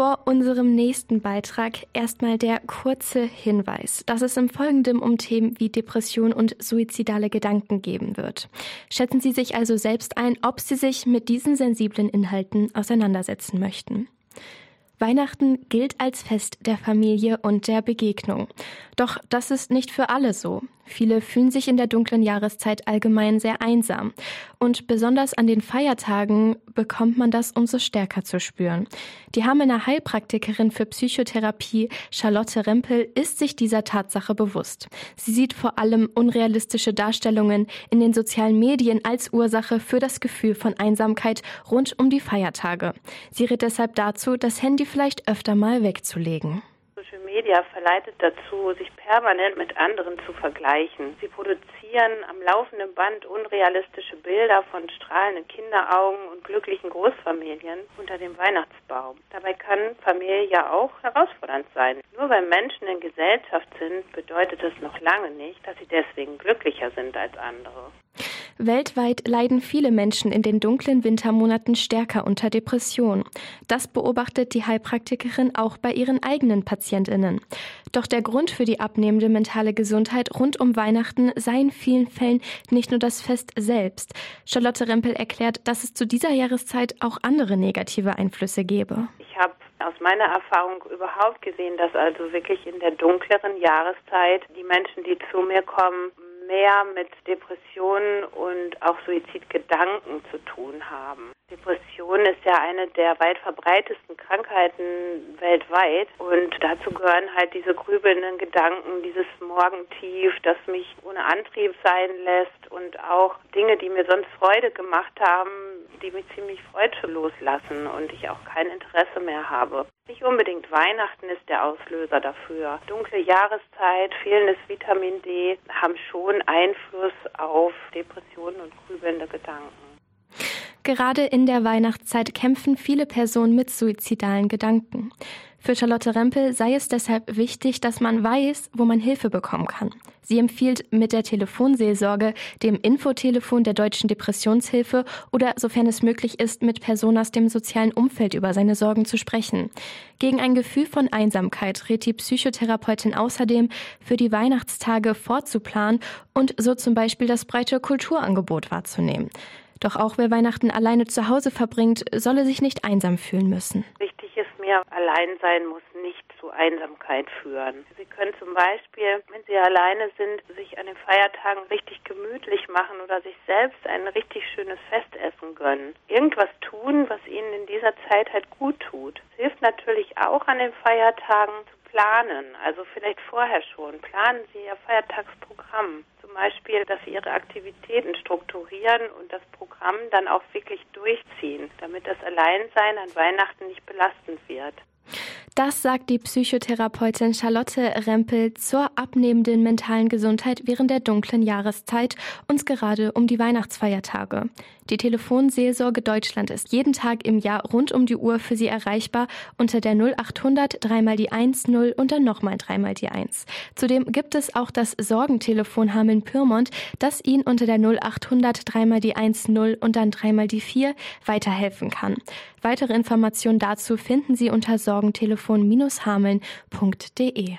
Vor unserem nächsten Beitrag erstmal der kurze Hinweis, dass es im Folgenden um Themen wie Depression und suizidale Gedanken geben wird. Schätzen Sie sich also selbst ein, ob Sie sich mit diesen sensiblen Inhalten auseinandersetzen möchten. Weihnachten gilt als Fest der Familie und der Begegnung. Doch das ist nicht für alle so. Viele fühlen sich in der dunklen Jahreszeit allgemein sehr einsam. Und besonders an den Feiertagen bekommt man das umso stärker zu spüren. Die Hamelner Heilpraktikerin für Psychotherapie Charlotte Rempel ist sich dieser Tatsache bewusst. Sie sieht vor allem unrealistische Darstellungen in den sozialen Medien als Ursache für das Gefühl von Einsamkeit rund um die Feiertage. Sie rät deshalb dazu, das Handy vielleicht öfter mal wegzulegen. Media verleitet dazu, sich permanent mit anderen zu vergleichen. Sie produzieren am laufenden Band unrealistische Bilder von strahlenden Kinderaugen und glücklichen Großfamilien unter dem Weihnachtsbaum. Dabei kann Familie auch herausfordernd sein. Nur weil Menschen in Gesellschaft sind, bedeutet das noch lange nicht, dass sie deswegen glücklicher sind als andere. Weltweit leiden viele Menschen in den dunklen Wintermonaten stärker unter Depression. Das beobachtet die Heilpraktikerin auch bei ihren eigenen Patientinnen. Doch der Grund für die abnehmende mentale Gesundheit rund um Weihnachten sei in vielen Fällen nicht nur das Fest selbst. Charlotte Rempel erklärt, dass es zu dieser Jahreszeit auch andere negative Einflüsse gebe. Ich habe aus meiner Erfahrung überhaupt gesehen, dass also wirklich in der dunkleren Jahreszeit die Menschen, die zu mir kommen, mehr mit Depressionen und auch Suizidgedanken zu tun haben. Depression ist ja eine der weit verbreitesten Krankheiten weltweit und dazu gehören halt diese grübelnden Gedanken, dieses Morgentief, das mich ohne Antrieb sein lässt und auch Dinge, die mir sonst Freude gemacht haben, die mich ziemlich freudlos lassen und ich auch kein Interesse mehr habe. Nicht unbedingt Weihnachten ist der Auslöser dafür. Dunkle Jahreszeit, fehlendes Vitamin D haben schon Einfluss auf Depressionen und grübelnde Gedanken. Gerade in der Weihnachtszeit kämpfen viele Personen mit suizidalen Gedanken. Für Charlotte Rempel sei es deshalb wichtig, dass man weiß, wo man Hilfe bekommen kann. Sie empfiehlt mit der Telefonseelsorge, dem Infotelefon der Deutschen Depressionshilfe oder, sofern es möglich ist, mit Personen aus dem sozialen Umfeld über seine Sorgen zu sprechen. Gegen ein Gefühl von Einsamkeit rät die Psychotherapeutin außerdem, für die Weihnachtstage vorzuplanen und so zum Beispiel das breite Kulturangebot wahrzunehmen. Doch auch wer Weihnachten alleine zu Hause verbringt, solle sich nicht einsam fühlen müssen. Wichtig ist mir, allein sein muss nicht zu Einsamkeit führen. Sie können zum Beispiel, wenn Sie alleine sind, sich an den Feiertagen richtig gemütlich machen oder sich selbst ein richtig schönes Festessen gönnen. Irgendwas tun, was Ihnen in dieser Zeit halt gut tut. Es hilft natürlich auch an den Feiertagen zu planen. Also vielleicht vorher schon. Planen Sie Ihr Feiertagsprogramm Beispiel, dass sie ihre Aktivitäten strukturieren und das Programm dann auch wirklich durchziehen, damit das Alleinsein an Weihnachten nicht belastend wird. Das sagt die Psychotherapeutin Charlotte Rempel zur abnehmenden mentalen Gesundheit während der dunklen Jahreszeit und gerade um die Weihnachtsfeiertage. Die Telefonseelsorge Deutschland ist jeden Tag im Jahr rund um die Uhr für Sie erreichbar unter der 0800 dreimal die 10 und dann nochmal dreimal die 1. Zudem gibt es auch das Sorgentelefon Hameln-Pyrmont, das Ihnen unter der 0800 dreimal die 10 und dann dreimal die 4 weiterhelfen kann. Weitere Informationen dazu finden Sie unter sorgentelefon-hameln.de.